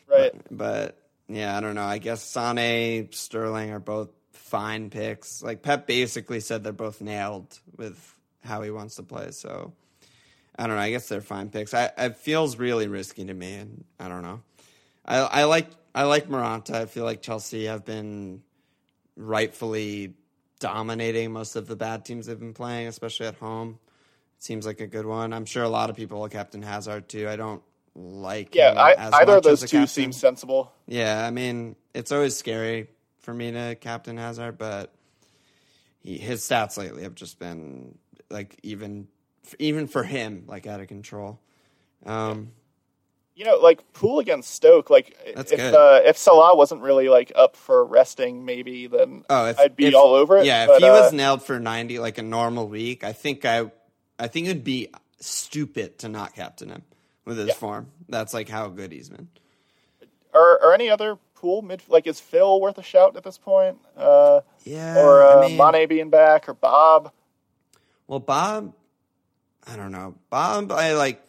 Right. But yeah, I don't know. I guess Sane, Sterling are both fine picks. Like Pep basically said they're both nailed with how he wants to play. So I don't know. I guess they're fine picks. I it feels really risky to me, and I don't know. I I like I like Morata. I feel like Chelsea have been rightfully dominating most of the bad teams they've been playing, especially at home. Seems like a good one. I'm sure a lot of people will captain Hazard too. I don't like Yeah, I, as either of those two captain. seem sensible. Yeah, I mean, it's always scary for me to captain Hazard, but he, his stats lately have just been like even even for him like out of control. Um, You know, like pool against Stoke. Like if good. Uh, if Salah wasn't really like up for resting, maybe then oh, if, I'd be if- all over it. Yeah, but, if he uh, was nailed for ninety like a normal week, I think I I think it'd be stupid to not captain him with his Yeah. form. That's like how good he's been. are, are any other pool mid like is Phil worth a shout at this point? Uh, Yeah, or uh, I mean, Mane being back or Bob? Well, Bob, I don't know. Bob, I like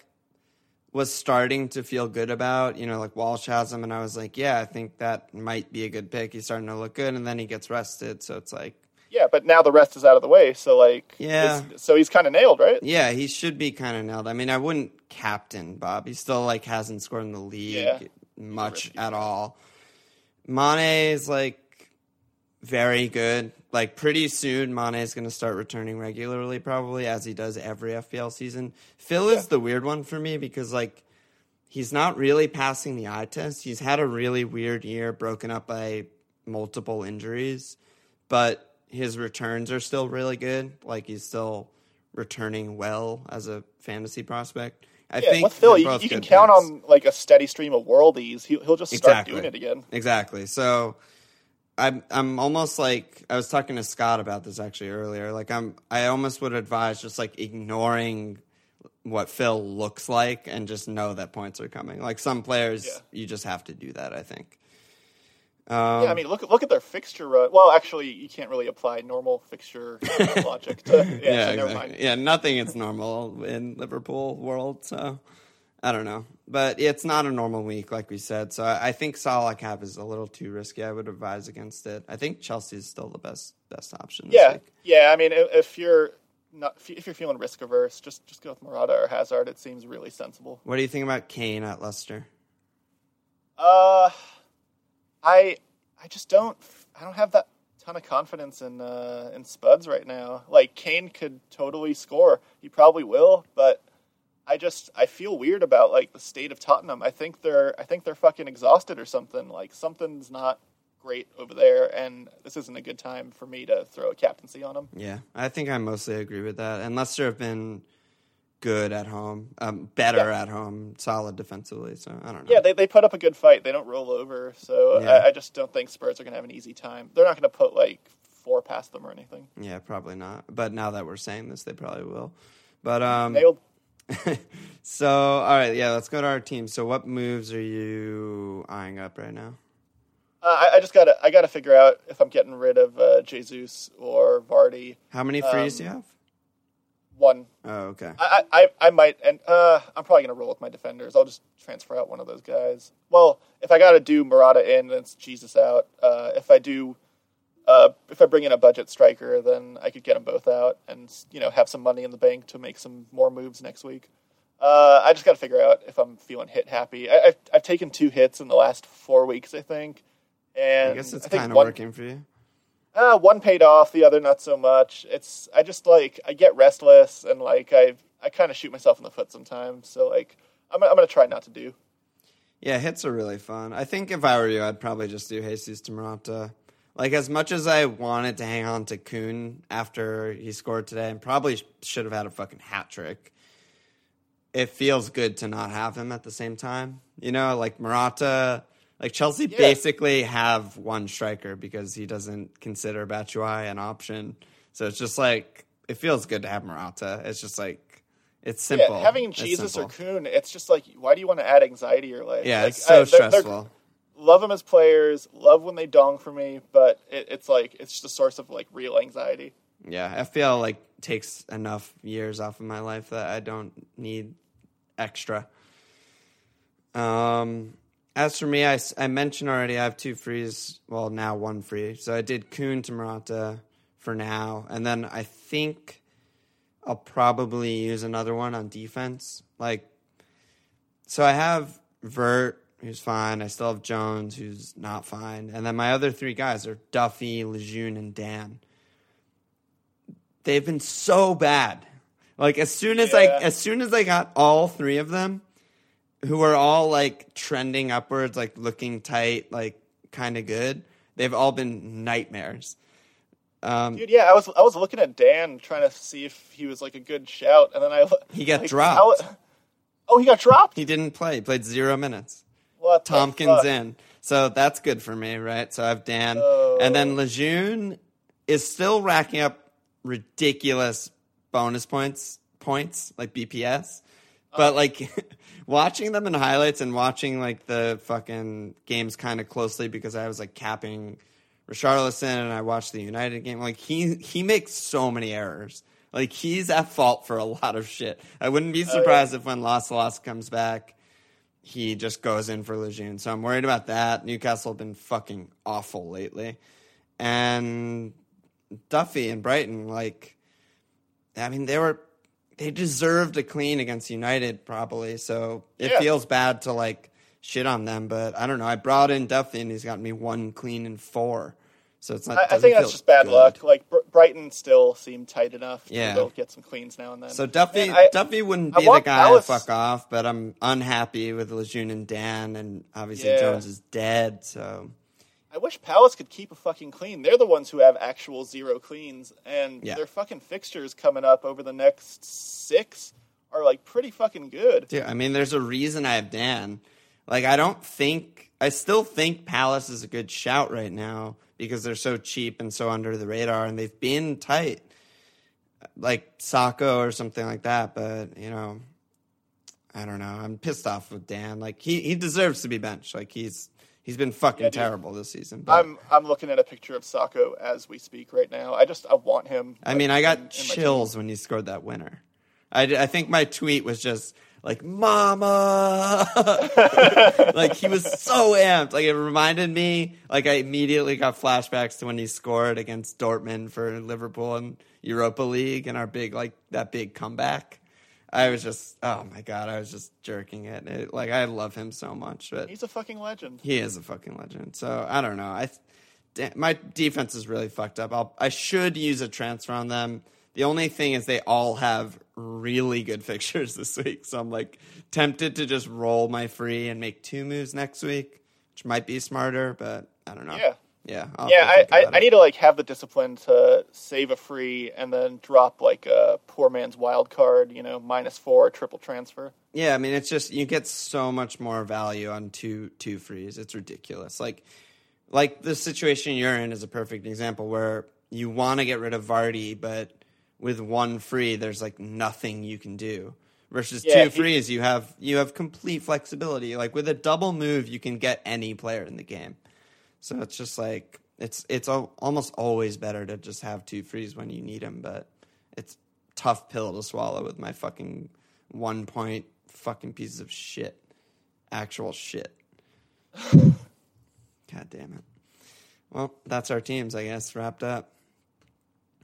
was starting to feel good about. You know, like Walsh has him, and I was like, yeah, I think that might be a good pick. He's starting to look good, and then he gets rested, so it's like, Yeah, but now the rest is out of the way, so like, Yeah. so he's kind of nailed, right? yeah, he should be kind of nailed. I mean, I wouldn't captain Bob. He still like hasn't scored in the league Yeah. much at all. Mane is like very good. Like pretty soon, Mane is going to start returning regularly, probably as he does every FPL season. Phil is the weird one for me because like he's not really passing the eye test. He's had a really weird year, broken up by multiple injuries, but his returns are still really good. Like he's still returning well as a fantasy prospect. I Yeah, think with Phil, you, you can count picks. on like a steady stream of worldies. He'll, he'll just start Exactly. doing it again. Exactly. So I'm I'm almost like I was talking to Scott about this actually earlier. Like I'm I almost would advise just like ignoring what Phil looks like and just know that points are coming. Like some players Yeah. you just have to do that, I think. Um, yeah, I mean, look look at their fixture run. Well, actually, you can't really apply normal fixture logic to. Yeah, yeah, so never exactly. mind. Yeah, nothing is normal in Liverpool world, so I don't know. But it's not a normal week, like we said. So I, I think Salah cap is a little too risky. I would advise against it. I think Chelsea is still the best best option. Yeah, week. yeah. I mean, if, if you're not if you're feeling risk averse, just just go with Morata or Hazard. It seems really sensible. What do you think about Kane at Leicester? Uh, I I just don't I don't have that ton of confidence in uh, in Spuds right now. Like Kane could totally score. He probably will, but I just I feel weird about like the state of Tottenham. I think they're I think they're fucking exhausted or something. Like something's not great over there, and this isn't a good time for me to throw a captaincy on them. Yeah, I think I mostly agree with that. And Leicester have been good at home, um, better Yeah. at home, solid defensively. So I don't know. Yeah, they, they put up a good fight. They don't roll over, so Yeah. I, I just don't think Spurs are going to have an easy time. They're not going to put like four past them or anything. yeah, probably not. But now that we're saying this, they probably will. But um, Nailed. so all right, yeah, let's go to our team. So what moves are you eyeing up right now? Uh, I, I just gotta I gotta figure out if I'm getting rid of uh, Jesus or Vardy. How many frees do you Um, have? One, Oh, okay. I, I I might, and uh, I'm probably gonna roll with my defenders. I'll just transfer out one of those guys. Well, if I gotta do Morata in, then it's Jesus out. Uh, if I do, uh, if I bring in a budget striker, then I could get them both out and you know have some money in the bank to make some more moves next week. Uh, I just got to figure out if I'm feeling hit happy. I, I've, I've taken two hits in the last four weeks, I think, and I guess it's kind of working for you. Uh, one paid off, the other not so much. It's I just like I get restless and like I I kind of shoot myself in the foot sometimes. So like, I'm I'm gonna try not to do. Yeah, hits are really fun. I think if I were you, I'd probably just do Jesus to Morata. Like as much as I wanted to hang on to Kun after he scored today, and probably should have had a fucking hat trick. It feels good to not have him at the same time. You know, like Morata, like Chelsea Yeah. basically have one striker because he doesn't consider Batshuayi an option. So it's just like it feels good to have Morata. It's just like it's simple. Yeah, having Jesus or. Kun, it's just like, why do you want to add anxiety to your life? yeah, Like, it's so I- they're- they're- stressful. love them as players, love when they dong for me, but it, it's like it's just a source of like real anxiety. Yeah, FPL like takes enough years off of my life that I don't need extra. Um, as for me, I, I mentioned already I have two frees. Well, now one free. So I did Kun to Morata for now, and then I think I'll probably use another one on defense. Like, so I have Vert, who's fine. I still have Jones, who's not fine, and then my other three guys are Duffy, Lejeune, and Dann they've been so bad. Like as soon as I as soon as I got all three of them, who are all like trending upwards, like looking tight, like kind of good, they've all been nightmares. Um, Dude, yeah, I was I was looking at Dann trying to see if he was like a good shout, and then I He got like, dropped. how- oh, he got dropped. he didn't play; he played zero minutes. What Tomkins in, so that's good for me, right? So I have Dann, Oh. and then Lejeune is still racking up ridiculous bonus points, points like BPS, but uh, like watching them in highlights and watching like the fucking games kind of closely because I was like capping Richarlison and I watched the United game. Like he he makes so many errors. Like he's at fault for a lot of shit. I wouldn't be oh, surprised if when Lascelles comes back, he just goes in for Lejeune. So I'm worried about that. Newcastle have been fucking awful lately. And Duffy and Brighton, like, I mean, they were, they deserved a clean against United probably. So it Yeah. feels bad to like shit on them. But I don't know. I brought in Duffy and he's got me one clean and four. So it's not. I, I think that's just bad good. luck. Like Br- Brighton still seem tight enough. to Yeah. they'll get some cleans now and then. So Duffy, Man, I- Duffy wouldn't I be the guy Palace- to fuck off, but I'm unhappy with Lejeune and Dann, and obviously Yeah. Jones is dead. So I wish Palace could keep a fucking clean. They're the ones who have actual zero cleans, and Yeah. their fucking fixtures coming up over the next six are like pretty fucking good. Dude, I mean, there's a reason I have Dann. Like, I don't think, I still think Palace is a good shout right now because they're so cheap and so under the radar, and they've been tight, like Sakho or something like that. But you know, I don't know. I'm pissed off with Dann. Like, he he deserves to be benched. Like, he's he's been fucking dude. terrible this season. But, I'm I'm looking at a picture of Sakho as we speak right now. I just I want him. I like, mean, I got in chills when he scored that winner. I, I think my tweet was just like, "Mama," like he was so amped. Like it reminded me, like I immediately got flashbacks to when he scored against Dortmund for Liverpool in Europa League and our big like that big comeback. I was just, oh my god, I was just jerking it. it like I love him so much, but He's a fucking legend. he is a fucking legend. So I don't know. I my defense is really fucked up. I'll, I should use a transfer on them. The only thing is they all have really good fixtures this week. So I'm like tempted to just roll my free and make two moves next week, which might be smarter, but I don't know. Yeah. Yeah. I'll Yeah, I, I, I need to like have the discipline to save a free and then drop like a poor man's wild card. You know, minus four triple transfer. Yeah, I mean it's just you get so much more value on two two frees. It's ridiculous. Like like the situation you're in is a perfect example where you want to get rid of Vardy, but with one free, there's like nothing you can do. Versus Yeah, two he- frees, you have you have complete flexibility. Like with a double move, you can get any player in the game. So it's just like it's it's al- almost always better to just have two frees when you need them, but it's tough pill to swallow with my fucking one point fucking pieces of shit, actual shit. God damn it. Well, that's our teams, I guess, wrapped up.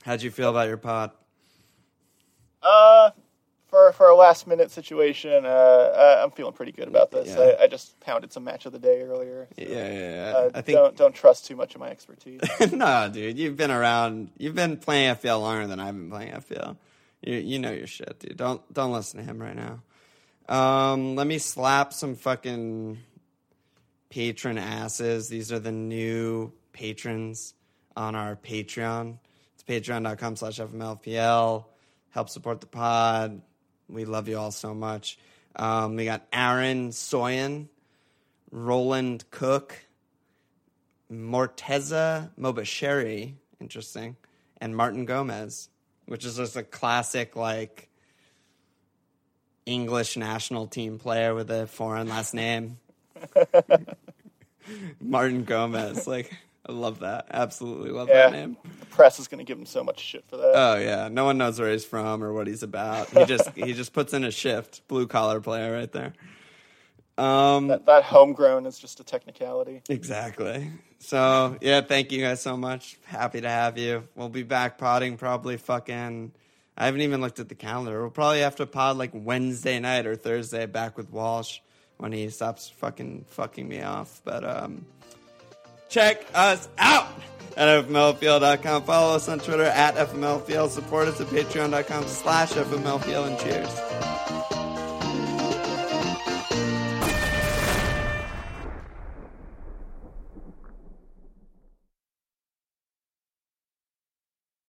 How'd you feel about your pod? Uh, for for a last minute situation, uh, uh, I'm feeling pretty good about this. Yeah. I, I just pounded some match of the day earlier. so, Yeah, yeah, yeah. Uh, I think don't don't trust too much of my expertise. no, dude, you've been around. You've been playing FPL longer than I've been playing FPL. You, you know your shit, dude. Don't don't listen to him right now. Um, let me slap some fucking patron asses. These are the new patrons on our Patreon. It's patreon.com slash FMLFPL. Help support the pod. We love you all so much. Um, we got Aaron Soyan, Roland Cook, Morteza Mobasheri, interesting, and Martin Gomez, which is just a classic, like, English national team player with a foreign last name. Martin Gomez. Like, I love that. Absolutely love Yeah. that name. The press is going to give him so much shit for that. Oh yeah, no one knows where he's from or what he's about. He just he just puts in a shift. Blue collar player right there. Um, that, that homegrown is just a technicality. exactly. So yeah, thank you guys so much. Happy to have you. We'll be back podding probably fucking. I haven't even looked at the calendar. We'll probably have to pod like Wednesday night or Thursday back with Walsh when he stops fucking fucking me off. But um, check us out at fmlfpl.com. Follow us on Twitter at fmlfpl. Support us at patreon.com slash fmlfpl and cheers.